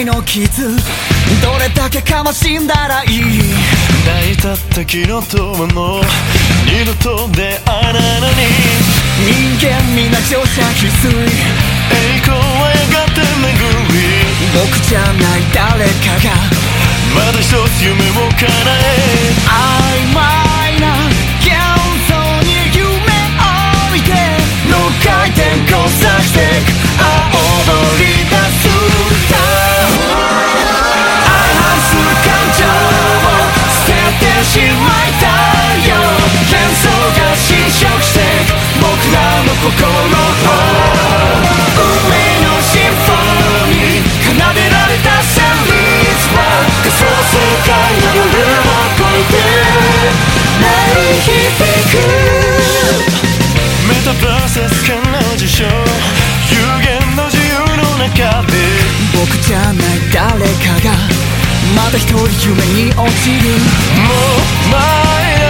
愛の傷。どれだけかましんだらいい？抱いたった昨日と今の二度と出会えないのに。人間みんな乗車翡翠栄光はやがて巡り僕じゃない誰かが。まだ一つ夢を叶え。曖昧。じゃない誰かがまた一人夢に落ちる。もう前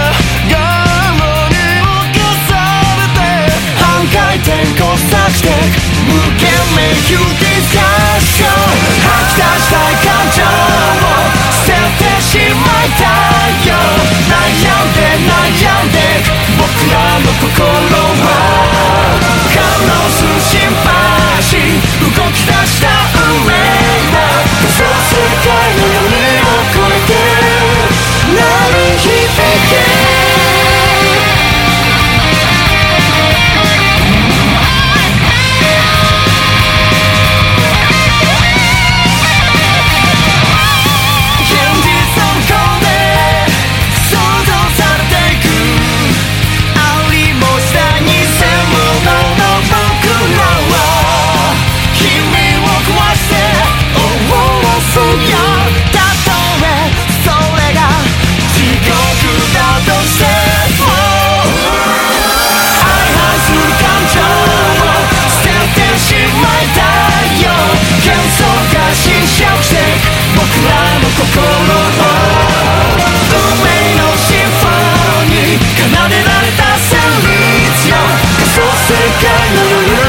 世界の夜